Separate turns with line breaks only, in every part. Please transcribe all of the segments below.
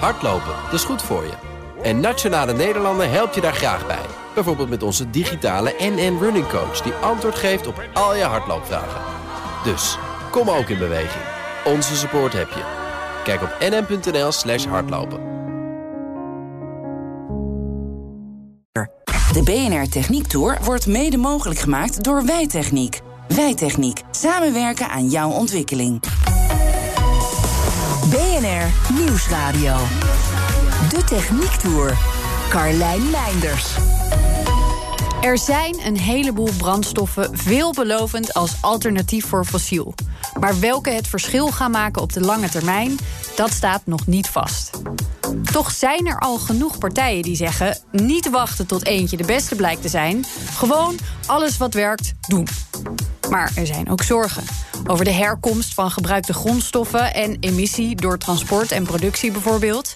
Hardlopen, dat is goed voor je. En Nationale Nederlanden helpt je daar graag bij. Bijvoorbeeld met onze digitale NN Running Coach... die antwoord geeft op al je hardloopvragen. Dus, kom ook in beweging. Onze support heb je. Kijk op nn.nl slash hardlopen.
De BNR Techniek Tour wordt mede mogelijk gemaakt door Wijtechniek. Wijtechniek. Samenwerken aan jouw ontwikkeling.
BNR Nieuwsradio. De Techniek Tour. Carlijn Meinders.
Er zijn een heleboel brandstoffen veelbelovend als alternatief voor fossiel. Maar welke het verschil gaan maken op de lange termijn, dat staat nog niet vast. Toch zijn er al genoeg partijen die zeggen: niet wachten tot eentje de beste blijkt te zijn. Gewoon alles wat werkt doen. Maar er zijn ook zorgen. Over de herkomst van gebruikte grondstoffen en emissie door transport en productie bijvoorbeeld.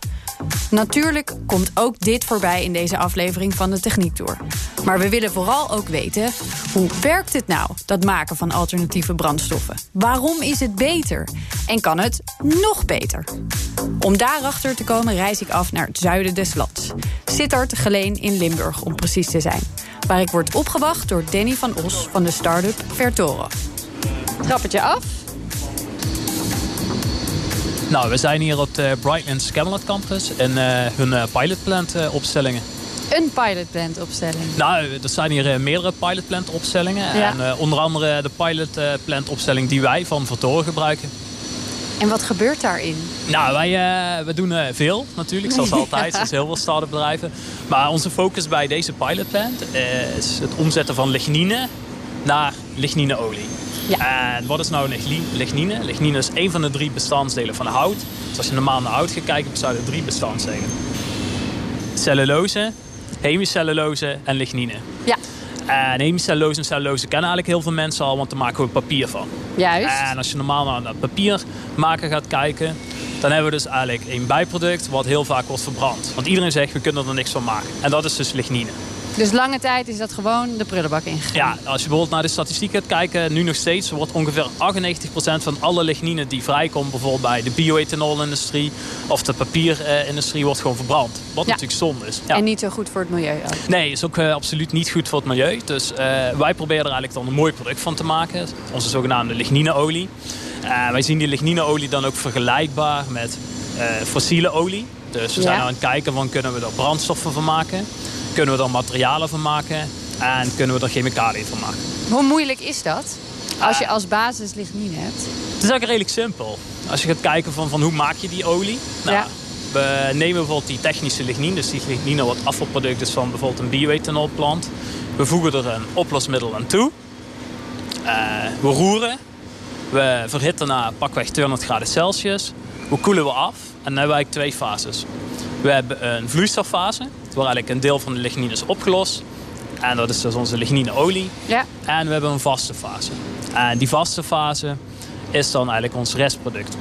Natuurlijk komt ook dit voorbij in deze aflevering van de Techniek Tour. Maar we willen vooral ook weten, hoe werkt het nou, dat maken van alternatieve brandstoffen? Waarom is het beter? En kan het nog beter? Om daarachter te komen reis ik af naar het zuiden des lands. Sittard Geleen in Limburg, om precies te zijn. Waar ik word opgewacht door Danny van Os van de start-up Vertoro. Trappetje af.
Nou, we zijn hier op de Brightlands Camelot Campus en uh, hun uh, pilotplant uh, opstellingen.
Een pilotplant opstelling?
Nou, er zijn hier meerdere pilotplant opstellingen. Ja. En onder andere de pilotplant opstelling die wij van Vertoren gebruiken.
En wat gebeurt daarin?
Nou, wij we doen veel natuurlijk, zoals altijd. zoals heel veel start bedrijven. Maar onze focus bij deze pilotplant is het omzetten van lignine naar lignineolie. Ja. En wat is nou lignine? Lignine is een van de drie bestanddelen van hout. Dus als je normaal naar hout gaat kijken, bestaan er drie bestanddelen. Cellulose, hemicellulose en lignine.
Ja.
En hemicellulose en cellulose kennen eigenlijk heel veel mensen al, want daar maken we papier van.
Juist.
En als je normaal naar papier maken gaat kijken, dan hebben we dus eigenlijk een bijproduct wat heel vaak wordt verbrand. Want iedereen zegt, we kunnen er niks van maken. En dat is dus lignine.
Dus lange tijd is dat gewoon de prullenbak ingegaan?
Ja, als je bijvoorbeeld naar de statistiek gaat kijken, nu nog steeds wordt ongeveer 98% van alle lignine die vrijkomt, bijvoorbeeld bij de bio-ethanol-industrie of de papierindustrie, wordt gewoon verbrand. Wat natuurlijk zonde is.
Ja. En niet zo goed voor het milieu ook?
Nee, is ook uh, absoluut niet goed voor het milieu. Dus uh, wij proberen er eigenlijk dan een mooi product van te maken. Onze zogenaamde lignineolie. Uh, wij zien die lignineolie dan ook vergelijkbaar met fossiele olie. Dus we zijn ja. aan het kijken van kunnen we er brandstoffen van maken kunnen we er materialen van maken en kunnen we er chemicaliën van maken.
Hoe moeilijk is dat? Als je als basis lignine hebt?
Het is eigenlijk redelijk simpel. Als je gaat kijken van, van hoe maak je die olie. Nou,
ja.
We nemen bijvoorbeeld die technische lignine. Dus die lignine wat afvalproduct is van bijvoorbeeld een bioethanolplant. We voegen er een oplosmiddel aan toe. Uh, we roeren. We verhitten naar pakweg 200 graden Celsius. We koelen we af. En dan hebben we eigenlijk twee fases. We hebben een vloeistoffase waar eigenlijk een deel van de lignine is opgelost. En dat is dus onze lignineolie.
Ja.
En we hebben een vaste fase. En die vaste fase is dan eigenlijk ons restproduct.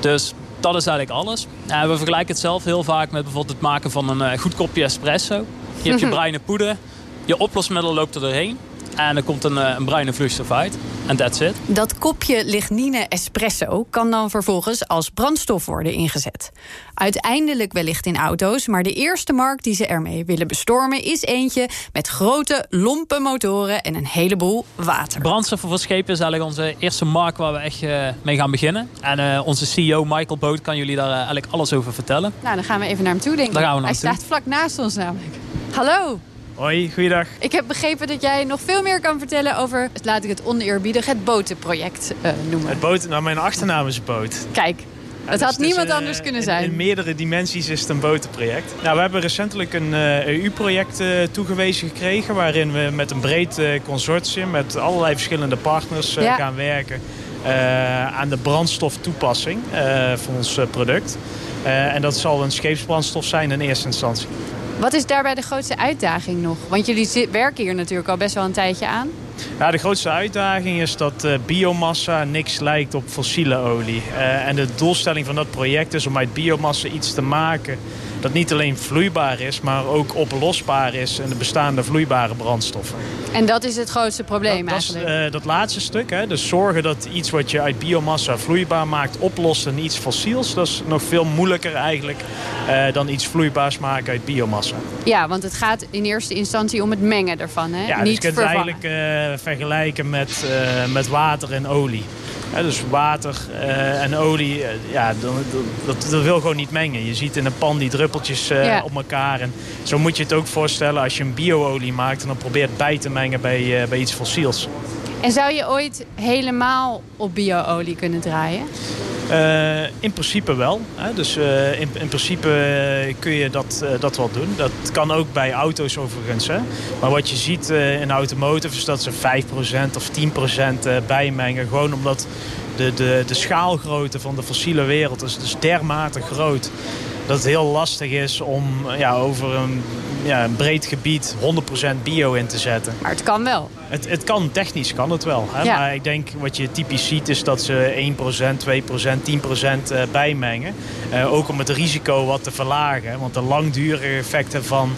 Dus dat is eigenlijk alles. En we vergelijken het zelf heel vaak met bijvoorbeeld het maken van een eh, goed kopje espresso. Je hebt je bruine poeder, je oplosmiddel loopt er doorheen. En er komt een, eh, een bruine vloeistof uit. En that's it.
Dat kopje lignine espresso kan dan vervolgens als brandstof worden ingezet. Uiteindelijk wellicht in auto's, maar de eerste markt die ze ermee willen bestormen is eentje met grote, lompe motoren en een heleboel water.
Brandstoffen voor schepen is eigenlijk onze eerste markt waar we echt uh, mee gaan beginnen. En uh, onze CEO Michael Boot kan jullie daar eigenlijk alles over vertellen.
Nou, dan gaan we even naar hem toe, denk ik.
Daar gaan we naar
Hij staat vlak naast ons namelijk. Hallo.
Hoi, goeiedag.
Ik heb begrepen dat jij nog veel meer kan vertellen over, laat ik het oneerbiedig, het botenproject uh, noemen.
Het boten, nou mijn achternaam is Boot.
Kijk, het had niemand anders kunnen zijn.
In, in, meerdere dimensies is het een botenproject. Nou, we hebben recentelijk een uh, EU-project uh, toegewezen gekregen... waarin we met een breed uh, consortium met allerlei verschillende partners ja. gaan werken... aan de brandstoftoepassing van ons product. en dat zal een scheepsbrandstof zijn in eerste instantie.
Wat is daarbij de grootste uitdaging nog? Want jullie werken hier natuurlijk al best wel een tijdje aan.
Ja, de grootste uitdaging is dat uh, biomassa niks lijkt op fossiele olie. Uh, en de doelstelling van dat project is om uit biomassa iets te maken dat niet alleen vloeibaar is, maar ook oplosbaar is in de bestaande vloeibare brandstoffen.
En dat is het grootste probleem
dat,
eigenlijk?
Dat, is, uh, dat laatste stuk, hè, dus zorgen dat iets wat je uit biomassa vloeibaar maakt oplost in iets fossiels. Dat is nog veel moeilijker eigenlijk dan iets vloeibaars maken uit biomassa.
Ja, want het gaat in eerste instantie om het mengen ervan, hè?
Ja,
niet
dus je kunt het eigenlijk uh, vergelijken met, met water en olie. Ja, dus water uh, en olie, uh, ja, dat, dat, dat, wil gewoon niet mengen. Je ziet in een pan die druppeltjes uh, ja. op elkaar. En zo moet je het ook voorstellen als je een bio-olie maakt... en dan probeert bij te mengen bij, bij iets fossiels.
En zou je ooit helemaal op bio-olie kunnen draaien?
Uh, in principe wel. Hè. Dus uh, in, in, principe kun je dat, dat wel doen. Dat kan ook bij auto's overigens. Hè. Maar wat je ziet in automotive is dat ze 5% of 10% bijmengen. Gewoon omdat de, de, de schaalgrootte van de fossiele wereld is dus dermate groot dat het heel lastig is om ja, over een, ja, een breed gebied 100% bio in te zetten.
Maar het kan wel.
Het, het kan, technisch kan het wel. Hè? Ja. Maar ik denk wat je typisch ziet is dat ze 1%, 2%, 10% bijmengen. Uh, ook om het risico wat te verlagen. Want de langdurige effecten van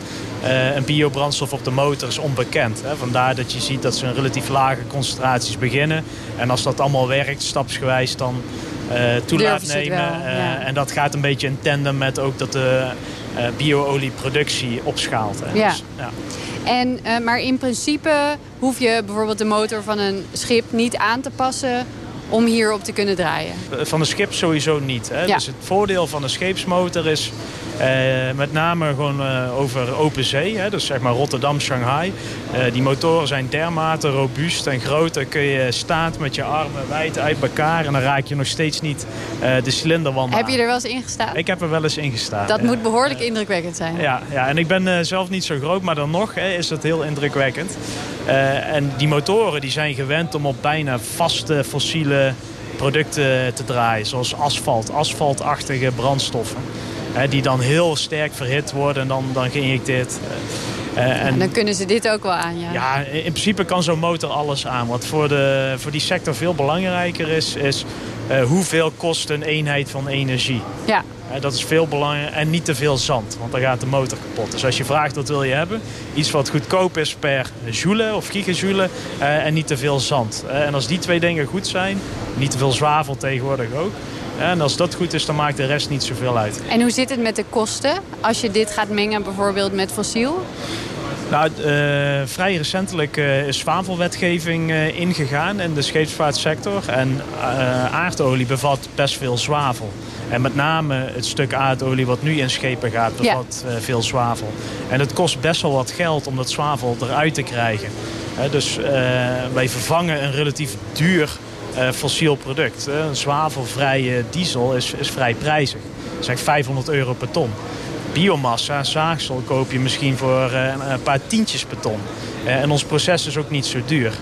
uh, een biobrandstof op de motor is onbekend. Hè? Vandaar dat je ziet dat ze een relatief lage concentraties beginnen. En als dat allemaal werkt, stapsgewijs, dan uh, toelaat nemen.
Wel, ja.
En dat gaat een beetje in tandem met ook dat de uh, bio-olieproductie opschaalt. Hè?
Ja.
Dus, ja.
En, maar in principe hoef je bijvoorbeeld de motor van een schip niet aan te passen om hierop te kunnen draaien?
Van een schip sowieso niet. Hè?
Ja.
Dus het voordeel van een scheepsmotor is uh, met name gewoon uh, over open zee. Hè? Dus zeg maar Rotterdam, Shanghai. Uh, die motoren zijn dermate robuust en groot. Dan kun je staand met je armen wijd uit elkaar. En dan raak je nog steeds niet de cilinderwand
Heb je er wel eens in gestaan?
Ik heb er wel eens in gestaan.
Dat
ja.
moet behoorlijk indrukwekkend zijn.
Ja, ja, en ik ben zelf niet zo groot. Maar dan nog hè, is het heel indrukwekkend. en die motoren die zijn gewend om op bijna vaste fossiele producten te draaien. Zoals asfalt, asfaltachtige brandstoffen. Hè, die dan heel sterk verhit worden en dan, dan geïnjecteerd.
Uh, en, en dan kunnen ze dit ook wel aan, ja?
Ja, in principe kan zo'n motor alles aan. Wat voor, de, voor die sector veel belangrijker is, is uh, hoeveel kost een eenheid van energie.
Ja.
Dat is veel belangrijk. En niet te veel zand, want dan gaat de motor kapot. Dus als je vraagt wat wil je hebben, iets wat goedkoop is per joule of gigajoule en niet te veel zand. en als die twee dingen goed zijn, niet te veel zwavel tegenwoordig ook. En als dat goed is, dan maakt de rest niet zoveel uit.
En hoe zit het met de kosten als je dit gaat mengen bijvoorbeeld met fossiel?
Nou, uh, vrij recentelijk uh, is zwavelwetgeving uh, ingegaan in de scheepvaartsector. En aardolie bevat best veel zwavel. En met name het stuk aardolie wat nu in schepen gaat, bevat ja. veel zwavel. En het kost best wel wat geld om dat zwavel eruit te krijgen. dus wij vervangen een relatief duur fossiel product. Een zwavelvrije diesel is, is vrij prijzig. Dat is echt 500 euro per ton. Biomassa, zaagsel, koop je misschien voor uh, een paar tientjes per ton. en ons proces is ook niet zo duur.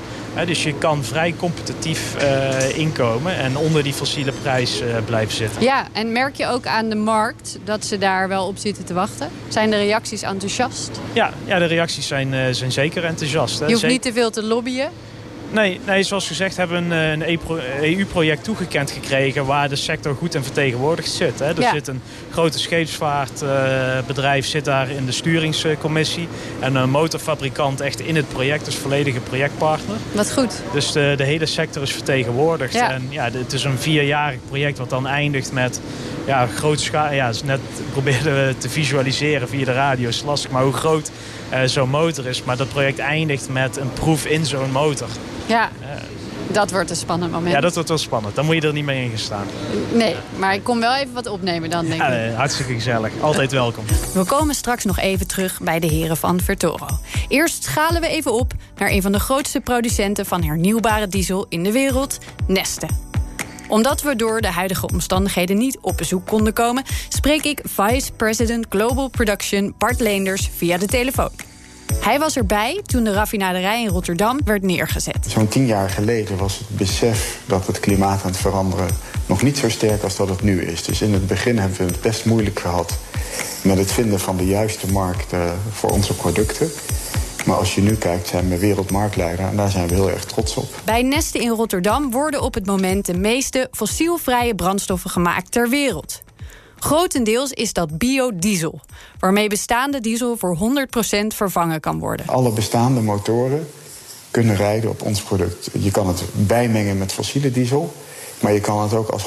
dus je kan vrij competitief inkomen en onder die fossiele prijs blijven zitten.
Ja, en merk je ook aan de markt dat ze daar wel op zitten te wachten? Zijn de reacties enthousiast?
Ja, ja de reacties zijn, zijn zeker enthousiast.
Je hoeft niet te veel te lobbyen?
Nee, nee, zoals gezegd hebben we een, een EU-project toegekend gekregen waar de sector goed in vertegenwoordigd zit. Hè. Er
ja.
zit een grote scheepsvaartbedrijf uh, zit daar in de sturingscommissie. En een motorfabrikant echt in het project, dus volledige projectpartner.
Wat goed.
Dus de, de hele sector is vertegenwoordigd.
Ja.
En ja, het is een vierjarig project wat dan eindigt met ja, groot scha ja, dus net probeerden we te visualiseren via de radio, is lastig, maar hoe groot uh, zo'n motor is. Maar dat project eindigt met een proef in zo'n motor.
Ja, dat wordt een spannend moment.
Ja, dat wordt wel spannend. Dan moet je er niet mee ingestaan.
Nee, maar ik kom wel even wat opnemen dan, denk ik.
Ja, hartstikke gezellig. Altijd welkom.
We komen straks nog even terug bij de heren van Vertoro. Eerst schalen we even op naar een van de grootste producenten van hernieuwbare diesel in de wereld, Neste omdat we door de huidige omstandigheden niet op bezoek konden komen, spreek ik Vice President Global Production Bart Leenders via de telefoon. Hij was erbij toen de raffinaderij in Rotterdam werd neergezet.
Zo'n tien jaar geleden was het besef dat het klimaat aan het veranderen nog niet zo sterk als dat het nu is. Dus in het begin hebben we het best moeilijk gehad met het vinden van de juiste markt uh, voor onze producten. Maar als je nu kijkt, zijn we wereldmarktleider en daar zijn we heel erg trots op.
Bij Neste in Rotterdam worden op het moment de meeste fossielvrije brandstoffen gemaakt ter wereld. Grotendeels is dat biodiesel, waarmee bestaande diesel voor 100% vervangen kan worden.
Alle bestaande motoren kunnen rijden op ons product. Je kan het bijmengen met fossiele diesel, maar je kan het ook als 100%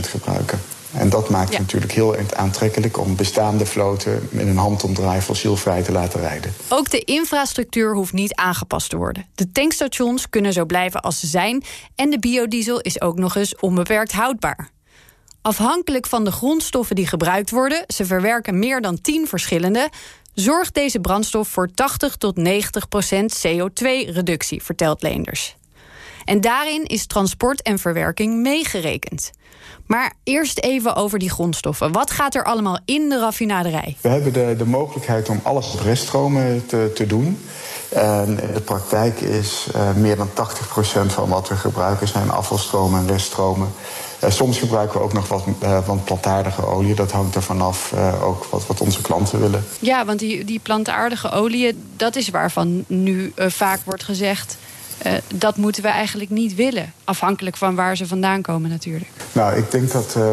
gebruiken. En dat maakt het natuurlijk heel aantrekkelijk om bestaande vloten in een handomdraai fossielvrij te laten rijden.
Ook de infrastructuur hoeft niet aangepast te worden. De tankstations kunnen zo blijven als ze zijn en de biodiesel is ook nog eens onbeperkt houdbaar. Afhankelijk van de grondstoffen die gebruikt worden, ze verwerken meer dan 10 verschillende, zorgt deze brandstof voor 80 tot 90 procent CO2-reductie, vertelt Leenders. En daarin is transport en verwerking meegerekend. Maar eerst even over die grondstoffen. Wat gaat er allemaal in de raffinaderij?
We hebben de, de mogelijkheid om alles op reststromen te, te doen. En in de praktijk is uh, meer dan 80% van wat we gebruiken zijn afvalstromen en reststromen. Uh, soms gebruiken we ook nog wat, uh, wat plantaardige olie. Dat hangt er vanaf ook wat, wat onze klanten willen.
Ja, want die, die plantaardige olie, dat is waarvan nu vaak wordt gezegd uh, dat moeten we eigenlijk niet willen. Afhankelijk van waar ze vandaan komen natuurlijk.
Nou, ik denk dat uh,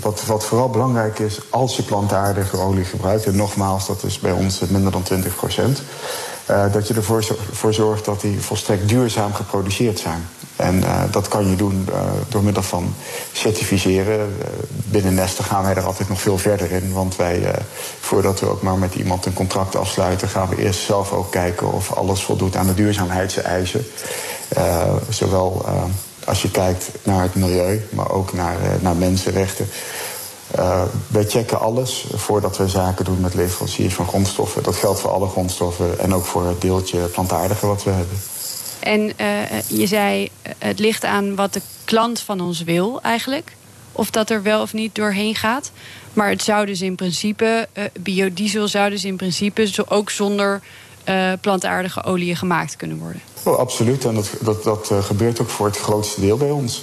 wat, wat vooral belangrijk is... als je plantaardige olie gebruikt... en nogmaals, dat is bij ons minder dan 20 procent... Uh, dat je ervoor voor zorgt dat die volstrekt duurzaam geproduceerd zijn. En uh, dat kan je doen uh, door middel van certificeren. Binnen Nesten gaan wij er altijd nog veel verder in. Want wij, voordat we ook maar met iemand een contract afsluiten, gaan we eerst zelf ook kijken of alles voldoet aan de duurzaamheidseisen. zowel als je kijkt naar het milieu, maar ook naar, naar mensenrechten. Uh, wij checken alles voordat we zaken doen met leveranciers van grondstoffen. Dat geldt voor alle grondstoffen en ook voor het deeltje plantaardige wat we hebben.
En uh, je zei, het ligt aan wat de klant van ons wil eigenlijk. Of dat er wel of niet doorheen gaat. Maar het zou dus in principe, uh, biodiesel zou dus in principe ook zonder uh, plantaardige olie gemaakt kunnen worden.
Oh, absoluut, en dat, dat, dat gebeurt ook voor het grootste deel bij ons.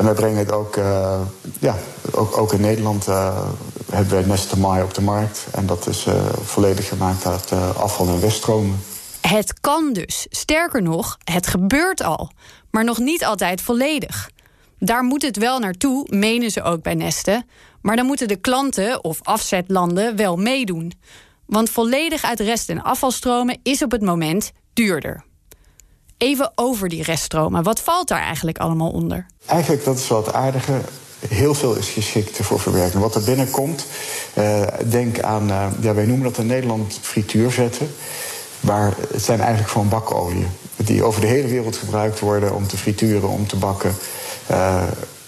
En wij brengen het ook, uh, ja, ook, ook in Nederland uh, hebben we Neste Mai op de markt. En dat is uh, volledig gemaakt uit afval- en reststromen.
Het kan dus. Sterker nog, het gebeurt al. Maar nog niet altijd volledig. Daar moet het wel naartoe, menen ze ook bij Neste. Maar dan moeten de klanten of afzetlanden wel meedoen. Want volledig uit rest- en afvalstromen is op het moment duurder. Even over die reststromen. Wat valt daar eigenlijk allemaal onder?
Eigenlijk, dat is wel het aardige. Heel veel is geschikt voor verwerking. Wat er binnenkomt, uh, denk aan, uh, ja, wij noemen dat in Nederland frituurvetten. Maar het zijn eigenlijk gewoon bakolie. Die over de hele wereld gebruikt worden om te frituren, om te bakken. Uh,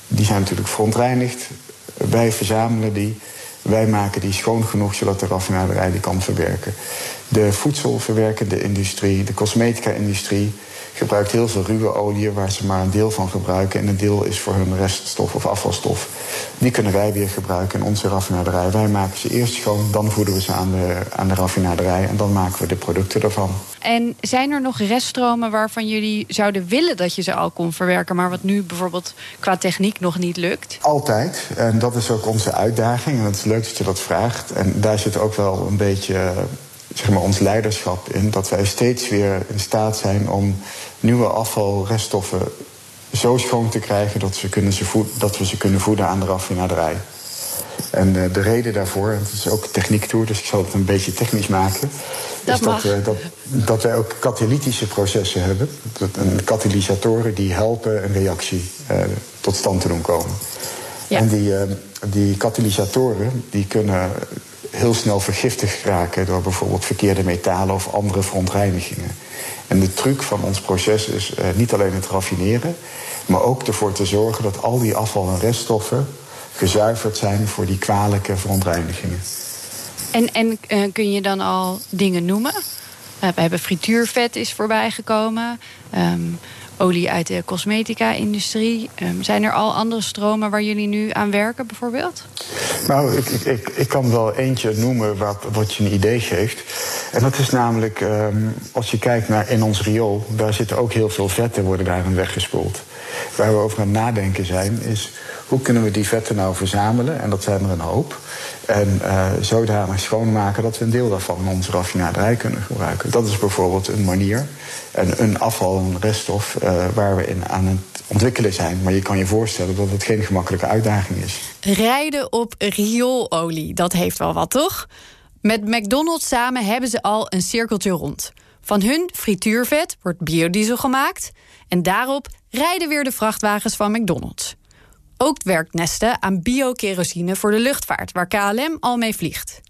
die zijn natuurlijk verontreinigd. Wij verzamelen die. Wij maken die schoon genoeg zodat de raffinaderij die kan verwerken. De voedselverwerkende industrie, de cosmetica-industrie gebruikt heel veel ruwe olie waar ze maar een deel van gebruiken. En een deel is voor hun reststof of afvalstof. Die kunnen wij weer gebruiken in onze raffinaderij. Wij maken ze eerst schoon, dan voeden we ze aan de, aan de raffinaderij en dan maken we de producten ervan.
En zijn er nog reststromen waarvan jullie zouden willen dat je ze al kon verwerken, maar wat nu bijvoorbeeld qua techniek nog niet lukt?
Altijd. En dat is ook onze uitdaging. En het is leuk dat je dat vraagt. En daar zit ook wel een beetje zeg maar, ons leiderschap in. Dat wij steeds weer in staat zijn om nieuwe afvalreststoffen zo schoon te krijgen dat, ze kunnen ze voed, dat we ze kunnen voeden aan de raffinaderij. En uh, de reden daarvoor, en het is ook techniek tour, dus ik zal het een beetje technisch maken.
Dat
is dat, uh, dat, dat wij ook katalytische processen hebben. Dat, en katalysatoren die helpen een reactie uh, tot stand te doen komen. Ja. En die, die katalysatoren die kunnen heel snel vergiftigd raken door bijvoorbeeld verkeerde metalen of andere verontreinigingen. En de truc van ons proces is uh, niet alleen het raffineren, maar ook ervoor te zorgen dat al die afval- en reststoffen gezuiverd zijn voor die kwalijke verontreinigingen.
En, en uh, kun je dan al dingen noemen? Uh, we hebben frituurvet is voorbij gekomen. Um, olie uit de cosmetica-industrie. Um, zijn er al andere stromen waar jullie nu aan werken, bijvoorbeeld?
Nou, ik, ik, ik kan wel eentje noemen wat, wat je een idee geeft. En dat is namelijk, um, als je kijkt naar in ons riool, daar zitten ook heel veel vetten worden daarin weggespoeld. Waar we over aan het nadenken zijn, is hoe kunnen we die vetten nou verzamelen, en dat zijn er een hoop, en uh, zodanig schoonmaken dat we een deel daarvan in onze raffinaderij kunnen gebruiken. Dat is bijvoorbeeld een manier, en een afval, een reststof, uh, waar we in aan het ontwikkelen zijn. Maar je kan je voorstellen dat het geen gemakkelijke uitdaging is.
Rijden op rioololie, dat heeft wel wat, toch? Met McDonald's samen hebben ze al een cirkeltje rond. Van hun frituurvet wordt biodiesel gemaakt en daarop rijden weer de vrachtwagens van McDonald's. Ook werkt Neste aan biokerosine voor de luchtvaart, waar KLM al mee vliegt.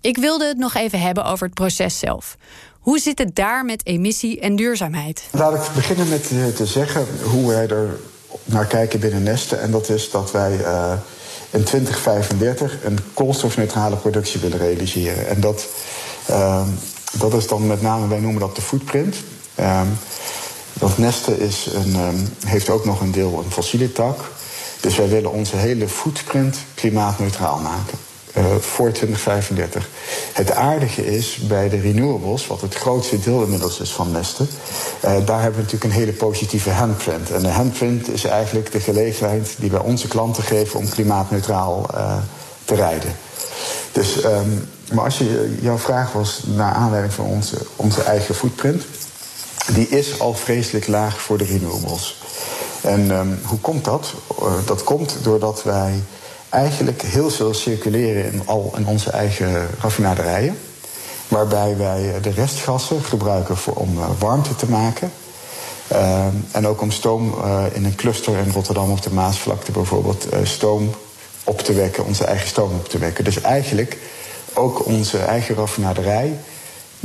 Ik wilde het nog even hebben over het proces zelf. Hoe zit het daar met emissie en duurzaamheid?
Laat ik beginnen met eh, te zeggen hoe wij er naar kijken binnen Neste. En dat is dat wij uh, in 2035 een koolstofneutrale productie willen realiseren. En dat, uh, dat is dan met name, wij noemen dat de footprint. Dat Neste is een, um, heeft ook nog een deel een fossiele tak. Dus wij willen onze hele footprint klimaatneutraal maken. Uh, voor 2035. Het aardige is bij de renewables, wat het grootste deel inmiddels is van Neste, uh, daar hebben we natuurlijk een hele positieve handprint. En de handprint is eigenlijk de gelegenheid die wij onze klanten geven om klimaatneutraal uh, te rijden. Dus, um, maar als je, jouw vraag was naar aanleiding van onze, onze eigen footprint, die is al vreselijk laag voor de renewables. En um, hoe komt dat? Uh, dat komt doordat wij eigenlijk heel veel circuleren in al in onze eigen raffinaderijen. Waarbij wij de restgassen gebruiken voor, om uh, warmte te maken. Uh, en ook om stoom in een cluster in Rotterdam op de Maasvlakte bijvoorbeeld stoom op te wekken, onze eigen stoom op te wekken. Dus eigenlijk ook onze eigen raffinaderij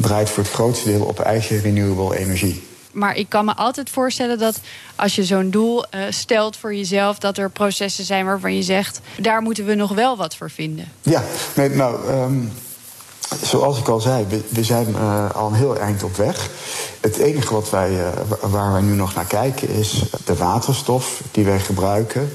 draait voor het grootste deel op eigen renewable energie.
Maar ik kan me altijd voorstellen dat als je zo'n doel uh, stelt voor jezelf, dat er processen zijn waarvan je zegt, daar moeten we nog wel wat voor vinden.
Ja, nee, nou. Um, zoals ik al zei, we, we zijn uh, al een heel eind op weg. Het enige wat wij, uh, waar wij nu nog naar kijken is de waterstof die wij gebruiken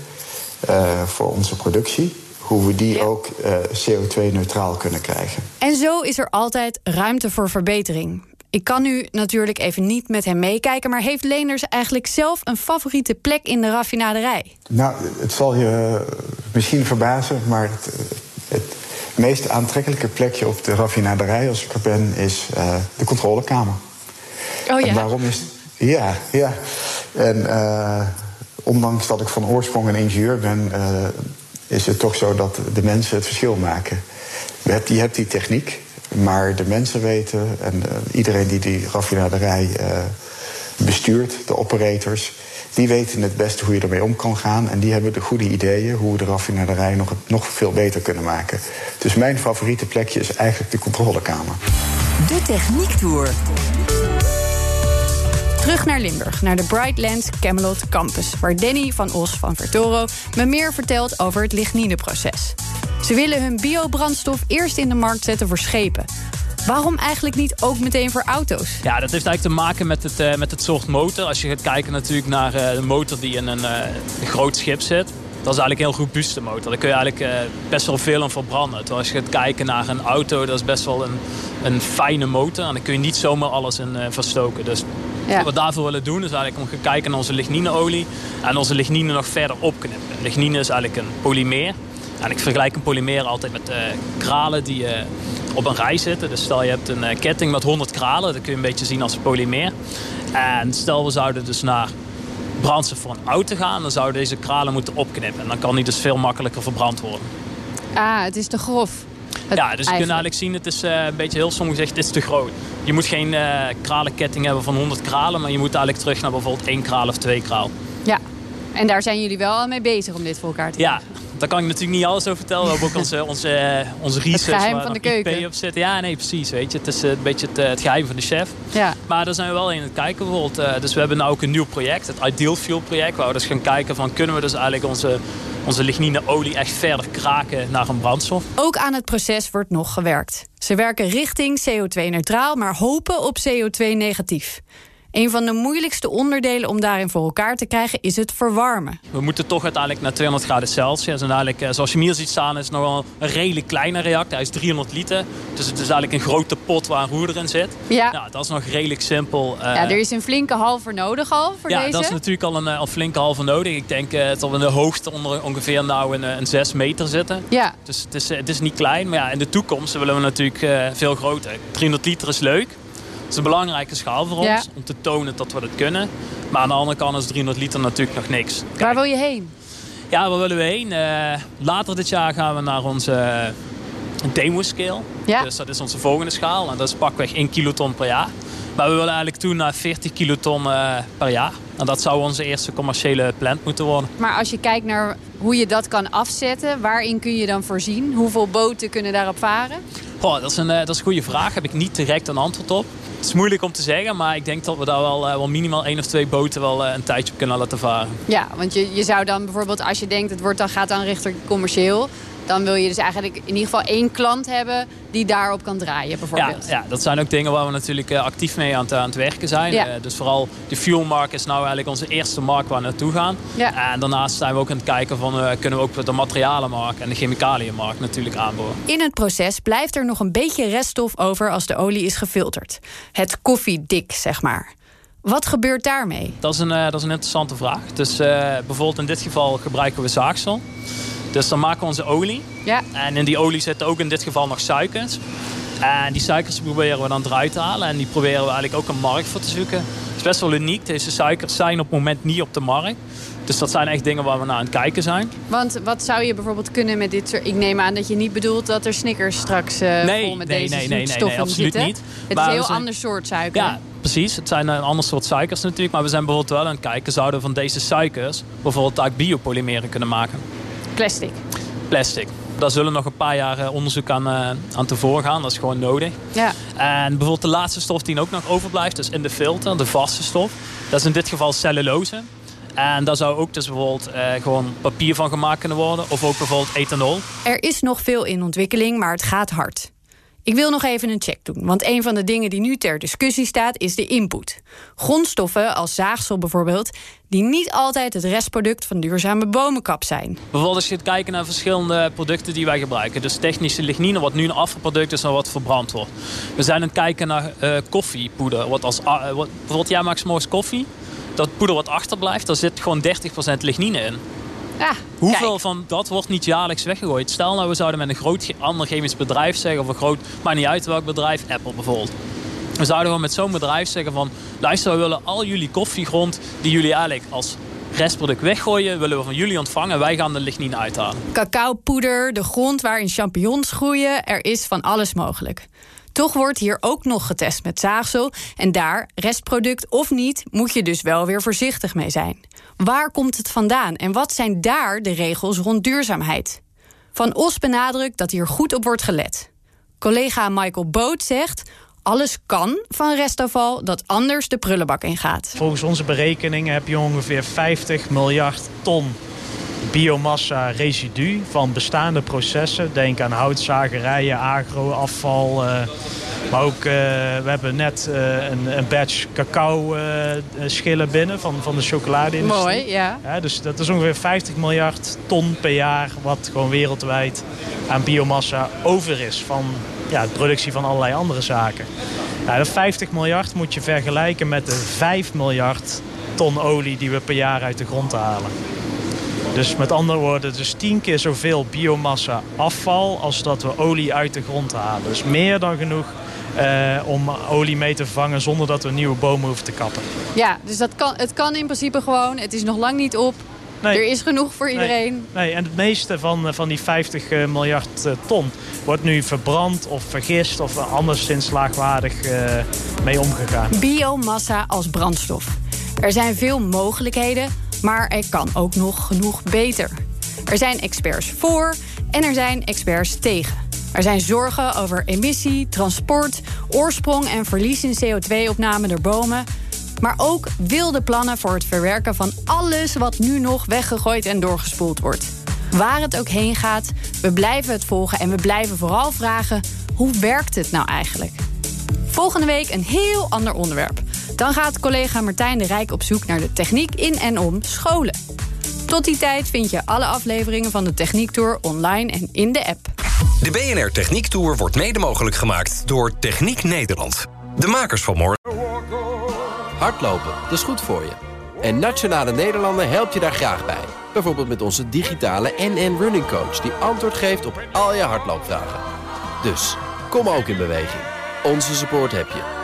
voor onze productie hoe we die ja. ook uh, CO2-neutraal kunnen krijgen.
En zo is er altijd ruimte voor verbetering. Ik kan nu natuurlijk even niet met hem meekijken, maar heeft Leenders eigenlijk zelf een favoriete plek in de raffinaderij?
Nou, het zal je misschien verbazen, maar het, het meest aantrekkelijke plekje op de raffinaderij, als ik er ben, is uh, de controlekamer.
Oh ja.
En waarom is. Ja, ja. En uh, ondanks dat ik van oorsprong een ingenieur ben, is het toch zo dat de mensen het verschil maken. Je hebt die, techniek, maar de mensen weten en uh, iedereen die die raffinaderij uh, bestuurt, de operators, die weten het beste hoe je ermee om kan gaan. En die hebben de goede ideeën hoe we de raffinaderij nog, nog veel beter kunnen maken. Dus mijn favoriete plekje is eigenlijk de controlekamer.
De Techniek Tour.
Terug naar Limburg, naar de Brightlands Camelot Campus... waar Danny van Os van Vertoro me meer vertelt over het lignineproces. Ze willen hun biobrandstof eerst in de markt zetten voor schepen. Waarom eigenlijk niet ook meteen voor auto's?
Ja, dat heeft eigenlijk te maken met het, uh, met het soort motor. Als je gaat kijken natuurlijk naar uh, de motor die in een, uh, een groot schip zit... Dat is eigenlijk een heel robuuste motor. Daar kun je eigenlijk best wel veel aan verbranden. Terwijl als je gaat kijken naar een auto, dat is best wel een, een fijne motor. En daar kun je niet zomaar alles in verstoken. Dus ja. wat we daarvoor willen doen, is eigenlijk om te kijken naar onze lignineolie. En onze lignine nog verder opknippen. Lignine is eigenlijk een polymeer. En ik vergelijk een polymeer altijd met uh, kralen die op een rij zitten. Dus stel je hebt een ketting met 100 kralen. Dat kun je een beetje zien als een polymeer. En stel we zouden dus naar brandstof voor een auto gaan, dan zouden deze kralen moeten opknippen. En dan kan die dus veel makkelijker verbrand worden.
Ah, het is te grof. Het
ja, dus je kunt eigenlijk zien, het is uh, een beetje heel soms gezegd, dit is te groot. Je moet geen uh, kralenketting hebben van 100 kralen, maar je moet eigenlijk terug naar bijvoorbeeld één kraal of twee kraal.
Ja, en daar zijn jullie wel al mee bezig om dit voor elkaar te
ja. krijgen. Daar kan ik natuurlijk niet alles over vertellen. We hebben ook onze, onze, onze research
het geheim van de keuken.
IP op zitten. Ja, nee, precies. Weet je. Het is een beetje het, het geheim van de chef.
Ja.
Maar daar zijn we wel in het kijken bijvoorbeeld. Dus we hebben nu ook een nieuw project, het Ideal Fuel project. Waar we dus gaan kijken van kunnen we dus eigenlijk onze, onze lignineolie echt verder kraken naar een brandstof.
Ook aan het proces wordt nog gewerkt. Ze werken richting CO2-neutraal, maar hopen op CO2-negatief. Een van de moeilijkste onderdelen om daarin voor elkaar te krijgen is het verwarmen.
We moeten toch uiteindelijk naar 200 graden Celsius. En eigenlijk, eh, zoals je hier ziet staan, is het nogal een redelijk kleine reactor. Hij is 300 liter. Dus het is eigenlijk een grote pot waar een roer in zit. Ja. Nou, dat is nog redelijk simpel.
ja, er is een flinke halver nodig al voor
ja,
deze.
Ja, dat is natuurlijk al een, een flinke halve nodig. Ik denk dat we in de hoogte onder ongeveer nou een, een 6 meter zitten. Ja. Dus het is, het is niet klein. Maar ja, in de toekomst willen we natuurlijk veel groter. 300 liter is leuk. Het is een belangrijke schaal voor ons om te tonen dat we dat kunnen. Maar aan de andere kant is 300 liter natuurlijk nog niks.
Waar wil je heen?
Ja, waar willen we heen? Uh, later dit jaar gaan we naar onze uh, demo scale. Ja. Dus dat is onze volgende schaal. En dat is pakweg 1 kiloton per jaar. Maar we willen eigenlijk toen naar 40 kiloton uh, per jaar. En dat zou onze eerste commerciële plant moeten worden.
Maar als je kijkt naar hoe je dat kan afzetten, waarin kun je dan voorzien? Hoeveel boten kunnen daarop varen?
Dat, is een, dat is een goede vraag. Heb ik niet direct een antwoord op. Het is moeilijk om te zeggen, maar ik denk dat we daar wel, wel minimaal één of twee boten wel een tijdje op kunnen laten varen.
Ja, want je, je zou dan bijvoorbeeld, als je denkt het wordt dan, gaat dan richting commercieel, dan wil je dus eigenlijk in ieder geval één klant hebben die daarop kan draaien bijvoorbeeld.
Ja, ja dat zijn ook dingen waar we natuurlijk actief mee aan, aan het werken zijn. Ja. dus vooral de fuelmarkt is nou eigenlijk onze eerste markt waar we naartoe gaan. Ja. En daarnaast zijn we ook aan het kijken van uh, kunnen we ook de materialenmarkt en de chemicaliënmarkt natuurlijk aanboren.
In het proces blijft er nog een beetje reststof over als de olie is gefilterd. Het koffiedik, zeg maar. Wat gebeurt daarmee?
Dat is een, uh, dat is een interessante vraag. Dus uh, bijvoorbeeld in dit geval gebruiken we zaagsel. Dus dan maken we onze olie. Ja. En in die olie zitten ook in dit geval nog suikers. En die suikers proberen we dan eruit te halen. En die proberen we eigenlijk ook een markt voor te zoeken. Het is best wel uniek. Deze suikers zijn op het moment niet op de markt. Dus dat zijn echt dingen waar we naar aan het kijken zijn.
Want wat zou je bijvoorbeeld kunnen met dit soort... Ik neem aan dat je niet bedoelt dat er Snickers straks uh,
nee,
vol met
nee,
deze
nee, nee,
nee, nee,
absoluut
zitten.
niet.
Het is een heel ander soort suiker.
Ja, precies. Het zijn een ander soort suikers natuurlijk. Maar we zijn bijvoorbeeld wel aan het kijken... zouden we van deze suikers bijvoorbeeld ook biopolymeren kunnen maken.
Plastic
plastic. Daar zullen nog een paar jaar eh, onderzoek aan, uh, aan tevoren gaan. Dat is gewoon nodig. Ja. En bijvoorbeeld de laatste stof die ook nog overblijft, dus in de filter, de vaste stof. Dat is in dit geval cellulose. En daar zou ook dus bijvoorbeeld eh, gewoon papier van gemaakt kunnen worden. Of ook bijvoorbeeld ethanol.
Er is nog veel in ontwikkeling, maar het gaat hard. Ik wil nog even een check doen, want een van de dingen die nu ter discussie staat is de input. Grondstoffen als zaagsel bijvoorbeeld, die niet altijd het restproduct van duurzame bomenkap zijn.
Bijvoorbeeld als je gaat kijken naar verschillende producten die wij gebruiken. Dus technische lignine, wat nu een afvalproduct is en wat verbrand wordt. We zijn aan het kijken naar uh, koffiepoeder. Wat als, wat, bijvoorbeeld jij maakt koffie. Dat poeder wat achterblijft, daar zit gewoon 30% lignine in. Hoeveel van dat wordt niet jaarlijks weggegooid? Stel nou, we zouden met een groot ander chemisch bedrijf zeggen... of een groot, maar niet uit welk bedrijf, Apple bijvoorbeeld. We zouden gewoon met zo'n bedrijf zeggen van... luister, we willen al jullie koffiegrond die jullie eigenlijk als restproduct weggooien... willen we van jullie ontvangen. Wij gaan de lignine uithalen.
Cacaopoeder, de grond waarin champignons groeien. Er is van alles mogelijk. Toch wordt hier ook nog getest met zaagsel. En daar, restproduct of niet, moet je dus wel weer voorzichtig mee zijn. Waar komt het vandaan en wat zijn daar de regels rond duurzaamheid? Van Os benadrukt dat hier goed op wordt gelet. Collega Michael Boot zegt... alles kan van restafval dat anders de prullenbak ingaat.
Volgens onze berekeningen heb je ongeveer 50 miljard ton biomassa residu van bestaande processen. Denk aan houtzagerijen, agroafval. Uh, maar ook, uh, we hebben net uh, een, een, batch cacao schillen binnen van, van de chocoladeindustrie.
Mooi, ja.
ja. Dus dat is ongeveer 50 miljard ton per jaar... wat gewoon wereldwijd aan biomassa over is van ja, de productie van allerlei andere zaken. Ja, dat 50 miljard moet je vergelijken met de 5 miljard ton olie die we per jaar uit de grond halen. Dus met andere woorden, dus tien keer zoveel biomassa afval als dat we olie uit de grond halen. Dus meer dan genoeg uh, om olie mee te vervangen zonder dat we nieuwe bomen hoeven te kappen.
Ja, dus dat kan, het kan in principe gewoon. Het is nog lang niet op. Nee. Er is genoeg voor iedereen.
Nee, nee. en het meeste van, eh, van die 50 uh, miljard uh, ton wordt nu verbrand of vergist of anderszins laagwaardig mee omgegaan.
Biomassa als brandstof. Er zijn veel mogelijkheden, maar er kan ook nog genoeg beter. Er zijn experts voor en er zijn experts tegen. Er zijn zorgen over emissie, transport, oorsprong en verlies in CO2-opname door bomen. Maar ook wilde plannen voor het verwerken van alles wat nu nog weggegooid en doorgespoeld wordt. Waar het ook heen gaat, we blijven het volgen en we blijven vooral vragen: hoe werkt het nou eigenlijk? Volgende week een heel ander onderwerp. Dan gaat collega Martijn de Rijk op zoek naar de techniek in en om scholen. Tot die tijd vind je alle afleveringen van de Techniek Tour online en in de app.
De BNR Techniek Tour wordt mede mogelijk gemaakt door Techniek Nederland. De makers van morgen.
Hardlopen, dat is goed voor je. En Nationale Nederlanden helpt je daar graag bij. Bijvoorbeeld met onze digitale NN Running Coach... die antwoord geeft op al je hardloopvragen. Dus, kom ook in beweging. Onze support heb je.